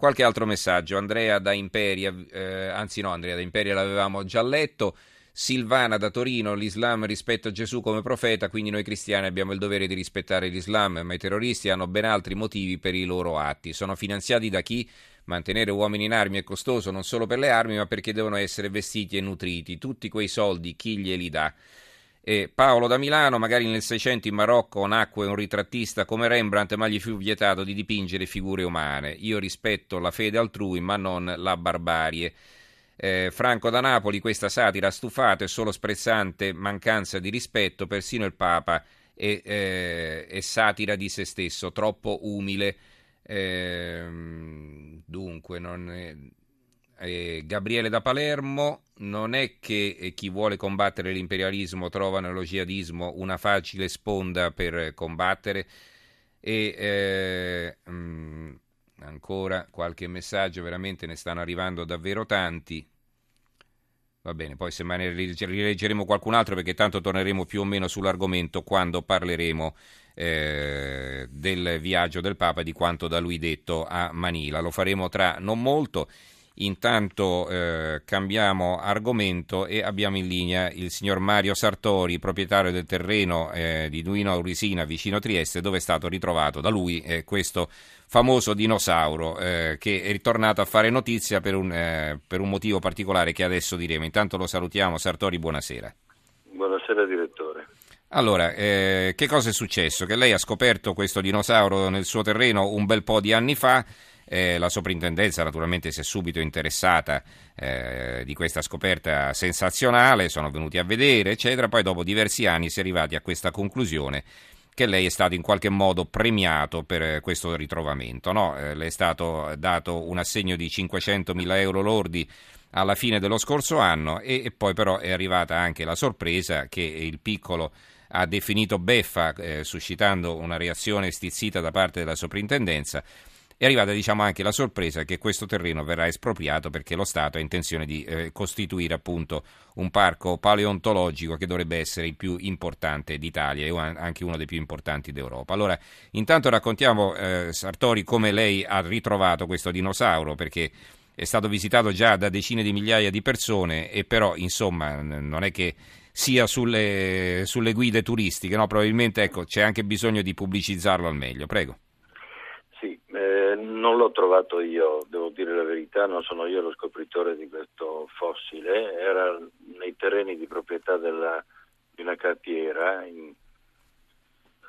Qualche altro messaggio. Andrea da Imperia, eh, anzi no, Andrea da Imperia l'avevamo già letto. Silvana da Torino, l'Islam rispetta Gesù come profeta, quindi noi cristiani abbiamo il dovere di rispettare l'Islam, ma i terroristi hanno ben altri motivi per i loro atti. Sono finanziati da chi? Mantenere uomini in armi è costoso non solo per le armi, ma perché devono essere vestiti e nutriti. Tutti quei soldi chi glieli dà? E Paolo da Milano, magari nel Seicento in Marocco nacque un ritrattista come Rembrandt, ma gli fu vietato di dipingere figure umane. Io rispetto la fede altrui, ma non la barbarie. Eh, Franco da Napoli, questa satira stufata e solo sprezzante mancanza di rispetto, persino il Papa è, eh, è satira di se stesso, troppo umile. Eh, dunque, non è, eh, Gabriele da Palermo, non è che eh, chi vuole combattere l'imperialismo trova nello jihadismo una facile sponda per combattere e eh, mh, mm, ancora qualche messaggio, veramente ne stanno arrivando davvero tanti. Va bene, poi se ne rileggeremo qualcun altro perché tanto torneremo più o meno sull'argomento quando parleremo eh, del viaggio del Papa e di quanto da lui detto a Manila. Lo faremo tra non molto. Intanto eh, cambiamo argomento e abbiamo in linea il signor Mario Sartori, proprietario del terreno eh, di Duino Aurisina vicino Trieste, dove è stato ritrovato da lui eh, questo famoso dinosauro eh, che è ritornato a fare notizia per un, eh, per un motivo particolare che adesso diremo. Intanto lo salutiamo. Sartori, buonasera. Buonasera direttore. Allora, eh, che cosa è successo? Che lei ha scoperto questo dinosauro nel suo terreno un bel po' di anni fa eh, la soprintendenza naturalmente si è subito interessata eh, di questa scoperta sensazionale, sono venuti a vedere, eccetera. Poi dopo diversi anni si è arrivati a questa conclusione che lei è stato in qualche modo premiato per questo ritrovamento. No? Eh, le è stato dato un assegno di 500.000 euro lordi alla fine dello scorso anno e, e, poi però è arrivata anche la sorpresa che il piccolo ha definito beffa, eh, suscitando una reazione stizzita da parte della soprintendenza è arrivata diciamo, anche la sorpresa che questo terreno verrà espropriato perché lo Stato ha intenzione di eh, costituire appunto un parco paleontologico che dovrebbe essere il più importante d'Italia e anche uno dei più importanti d'Europa. Allora, intanto raccontiamo, eh, Sartori, come lei ha ritrovato questo dinosauro perché è stato visitato già da decine di migliaia di persone e però insomma non è che sia sulle, sulle guide turistiche, no? probabilmente ecco, c'è anche bisogno di pubblicizzarlo al meglio. Prego. Non l'ho trovato io, devo dire la verità, non sono io lo scopritore di questo fossile, era nei terreni di proprietà della, di una cartiera, in,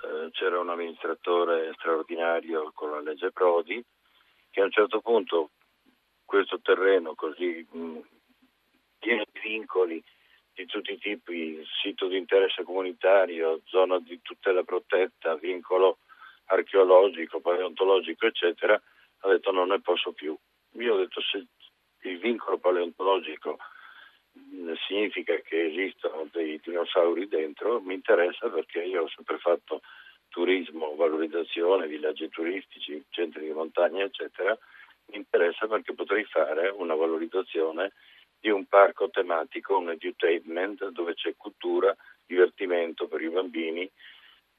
eh, c'era un amministratore straordinario con la legge Prodi che a un certo punto questo terreno così mh, pieno di vincoli di tutti i tipi, sito di interesse comunitario, zona di tutela protetta, vincolo archeologico, paleontologico, eccetera, ha detto non ne posso più. Io ho detto se il vincolo paleontologico significa che esistono dei dinosauri dentro, mi interessa perché io ho sempre fatto turismo, valorizzazione, villaggi turistici, centri di montagna, eccetera, mi interessa perché potrei fare una valorizzazione di un parco tematico, un edutainment dove c'è cultura, divertimento per i bambini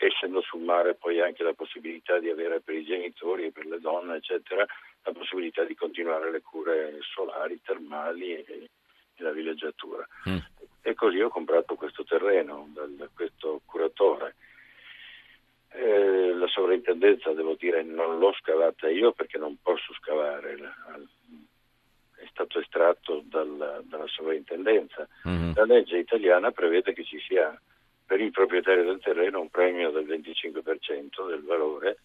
essendo sul mare poi anche la possibilità di avere per i genitori e per le donne, eccetera, la possibilità di continuare le cure solari, termali e, e la villeggiatura. Mm. E così ho comprato questo terreno da questo curatore. Eh, la sovrintendenza, devo dire, non l'ho scavata io perché non posso scavare, è stato estratto dal, dalla sovrintendenza. Mm-hmm. La legge italiana prevede che ci sia per il proprietario del terreno un premio del 25% del valore.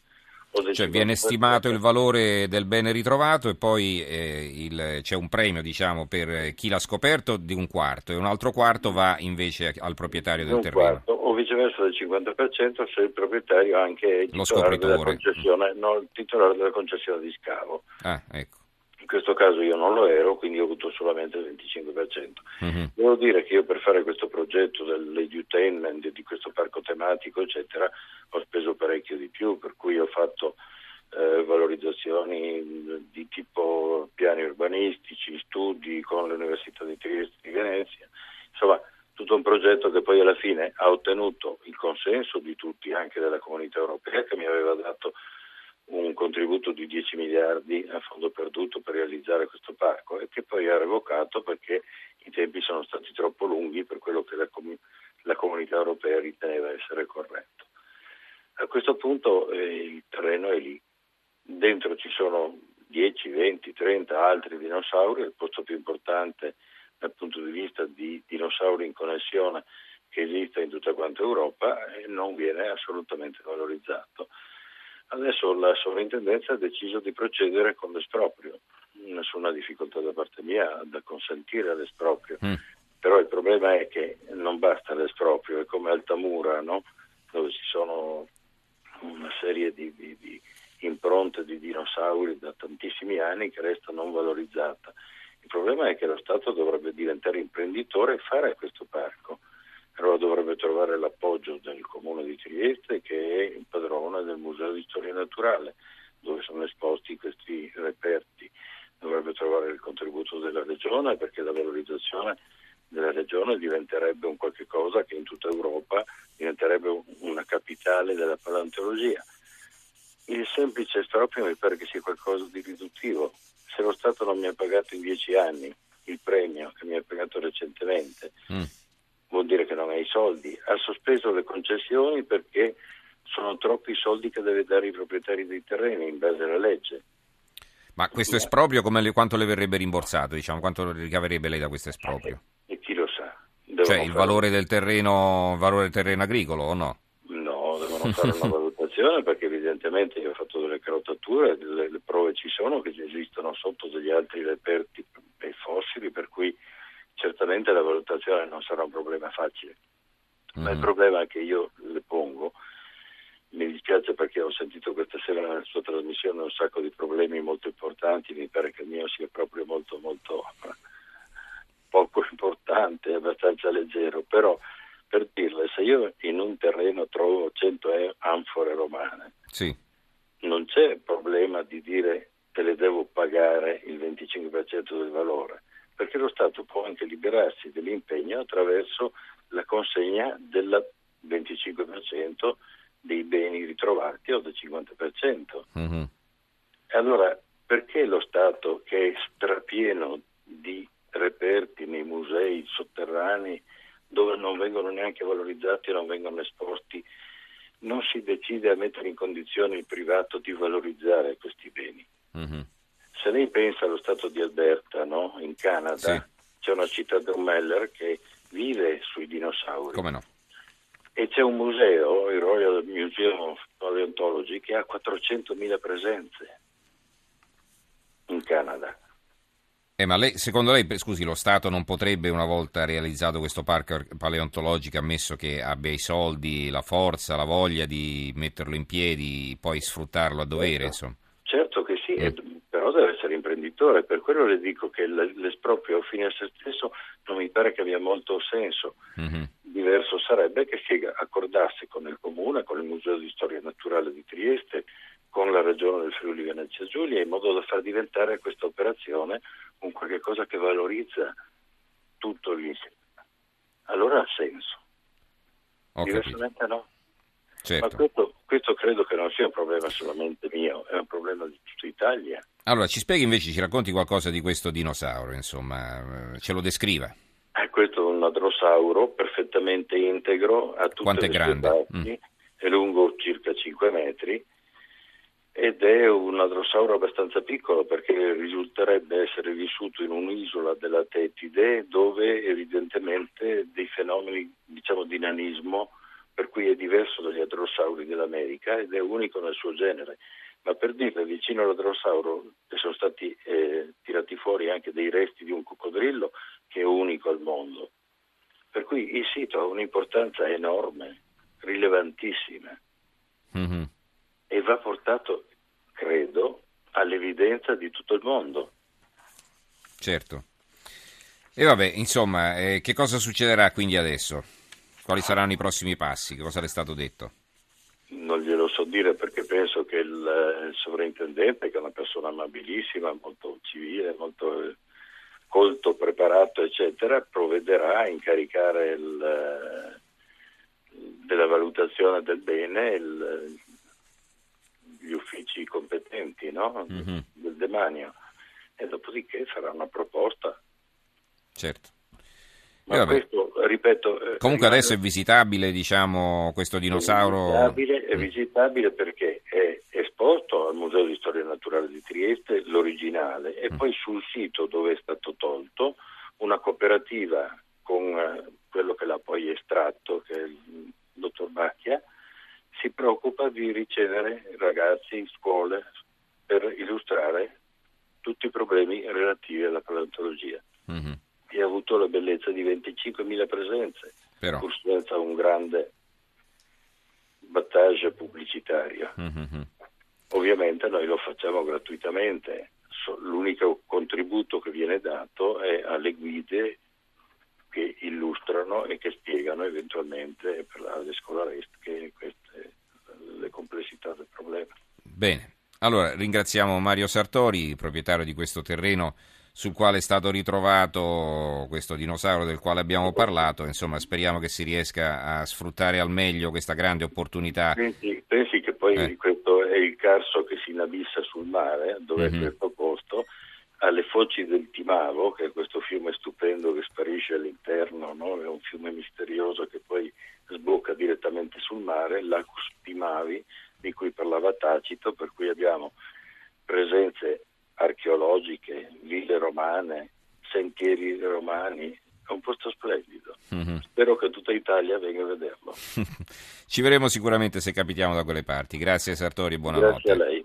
Cioè viene stimato il valore del bene ritrovato e poi eh, il, c'è un premio diciamo, per chi l'ha scoperto di un quarto e un altro quarto va invece al proprietario del terreno. Quarto, o viceversa del 50% se il proprietario anche è il titolare, della concessione, mm. no, titolare della concessione di scavo. Ah, ecco. In questo caso io non lo ero, quindi ho avuto solamente il 25%. Mm-hmm. Devo dire che io per fare questo progetto dell'edutainment, di questo parco tematico, eccetera, ho speso parecchio di più, per cui ho fatto eh, valorizzazioni di tipo piani urbanistici, studi con l'Università di Trieste di Venezia, insomma tutto un progetto che poi alla fine ha ottenuto il consenso di tutti, anche della comunità europea, che mi aveva dato un contributo di 10 miliardi a fondo perduto per realizzare questo parco e che poi ha revocato perché i tempi sono stati troppo lunghi per quello che la, com- la comunità europea riteneva essere corretto. A questo punto eh, il terreno è lì, dentro ci sono 10, 20, 30 altri dinosauri, il posto più importante dal punto di vista di dinosauri in connessione che esiste in tutta quanta Europa e non viene assolutamente valorizzato. Adesso la sovrintendenza ha deciso di procedere con l'esproprio, nessuna difficoltà da parte mia da consentire l'esproprio, mm. però il problema è che non basta l'esproprio, è come Altamura, no? dove ci sono una serie di, di, di impronte di dinosauri da tantissimi anni che resta non valorizzata. Il problema è che lo Stato dovrebbe diventare imprenditore e fare questo parco. Allora dovrebbe trovare l'appoggio del Comune di Trieste che è il padrone del Museo di Storia Naturale dove sono esposti questi reperti. Dovrebbe trovare il contributo della Regione perché la valorizzazione della Regione diventerebbe un qualche cosa che in tutta Europa diventerebbe una capitale della paleontologia. Il semplice estroprio mi pare che sia qualcosa di riduttivo. Se lo Stato non mi ha pagato in dieci anni il premio che mi ha pagato recentemente, mm. Vuol dire che non ha i soldi. Ha sospeso le concessioni perché sono troppi i soldi che deve dare i proprietari dei terreni in base alla legge. Ma questo esproprio le, quanto le verrebbe rimborsato? Diciamo, quanto ricaverebbe lei da questo esproprio? E chi lo sa? Devono cioè il valore del, terreno, valore del terreno agricolo o no? No, devono fare una valutazione perché evidentemente io ho fatto delle carotature, le, le prove ci sono che esistono sotto degli altri reperti fossili, per cui certamente la valutazione non sarà un problema facile. Mm. Ma il mm. problema che io le pongo, mi dispiace perché ho sentito questa sera nella sua trasmissione un sacco di problemi molto importanti, mi pare che il mio sia proprio molto molto poco importante, abbastanza leggero, però per dirle, se io in un terreno trovo 100 anfore romane, sì. non c'è problema di dire che le devo pagare il 25% del valore, perché lo Stato può anche liberarsi dell'impegno attraverso la consegna del 25% dei beni ritrovati o del 50%. Mm-hmm. Allora, perché lo Stato che è strapieno di reperti nei musei sotterranei dove non vengono neanche valorizzati e non vengono esposti, non si decide a mettere in condizione il privato di valorizzare questi beni. Mm-hmm. Se lei pensa allo stato di Alberta, no? in Canada, sì. c'è una città Drummeller che vive sui dinosauri. Come no? E c'è un museo, il Royal Museum of Paleontology, che ha 400.000 presenze in Canada. Eh, ma lei, secondo lei, scusi, lo Stato non potrebbe, una volta realizzato questo parco paleontologico, ammesso che abbia i soldi, la forza, la voglia di metterlo in piedi, poi sfruttarlo a dovere? Insomma. Certo che sì, mm. Imprenditore, per quello le dico che l'esproprio fine a se stesso non mi pare che abbia molto senso. Mm-hmm. Diverso sarebbe che si accordasse con il Comune, con il Museo di Storia Naturale di Trieste, con la Regione del Friuli Venezia Giulia, in modo da far diventare questa operazione un qualche cosa che valorizza tutto l'insieme. Allora ha senso. Ho Diversamente capito. no. Certo. Ma questo, questo, credo che non sia un problema solamente mio, è un problema di tutta Italia. Allora, ci spieghi invece, ci racconti qualcosa di questo dinosauro, insomma, ce lo descriva. Eh, questo è un adrosauro perfettamente integro, a tutte Quanto le è grande? Parti, mm. è lungo circa 5 metri, ed è un adrosauro abbastanza piccolo perché risulterebbe essere vissuto in un'isola della Tetide dove evidentemente dei fenomeni diciamo di nanismo per cui è diverso dagli adrosauri dell'America ed è unico nel suo genere. Ma per dirle, vicino all'adrosauro sono stati eh, tirati fuori anche dei resti di un coccodrillo che è unico al mondo. Per cui il sito ha un'importanza enorme, rilevantissima. Mm-hmm e va portato, credo, all'evidenza di tutto il mondo. Certo. E vabbè, insomma, eh, che cosa succederà quindi adesso? Quali saranno i prossimi passi? Che cosa le è stato detto? Glielo so dire perché penso che il, il sovrintendente, che è una persona amabilissima, molto civile, molto eh, colto, preparato, eccetera, provvederà a incaricare il, della valutazione del bene il, gli uffici competenti no? mm-hmm. del demanio e dopodiché farà una proposta. Certo. Ma questo, ripeto, eh, Comunque adesso è visitabile, diciamo, questo dinosauro. È visitabile, è mm. visitabile perché è esposto al Museo di Storia Naturale di Trieste, l'originale, e mm. poi sul sito dove è stato tolto una cooperativa con eh, quello che l'ha poi estratto, che è il dottor Bacchia, si preoccupa di ricevere ragazzi, scuole, per illustrare tutti i problemi relativi alla paleontologia. Mm-hmm e ha avuto la bellezza di 25.000 presenze, Però. pur senza un grande battage pubblicitario. Mm-hmm. Ovviamente noi lo facciamo gratuitamente, l'unico contributo che viene dato è alle guide che illustrano e che spiegano eventualmente per le scolaresche queste, le complessità del problema. Bene, allora ringraziamo Mario Sartori, proprietario di questo terreno sul quale è stato ritrovato questo dinosauro del quale abbiamo parlato. Insomma, speriamo che si riesca a sfruttare al meglio questa grande opportunità. Pensi, pensi che poi eh. questo è il carso che si inabissa sul mare, dove mm-hmm. è questo posto, alle foci del Timavo, che è questo fiume stupendo che sparisce all'interno, no? è un fiume misterioso che poi sbocca direttamente sul mare, l'Acus Timavi, di cui parlava Tacito, per cui abbiamo presenze archeologiche, ville romane, sentieri romani, è un posto splendido. Mm-hmm. Spero che tutta Italia venga a vederlo. Ci vedremo sicuramente se capitiamo da quelle parti. Grazie Sartori, buonanotte. Grazie a lei.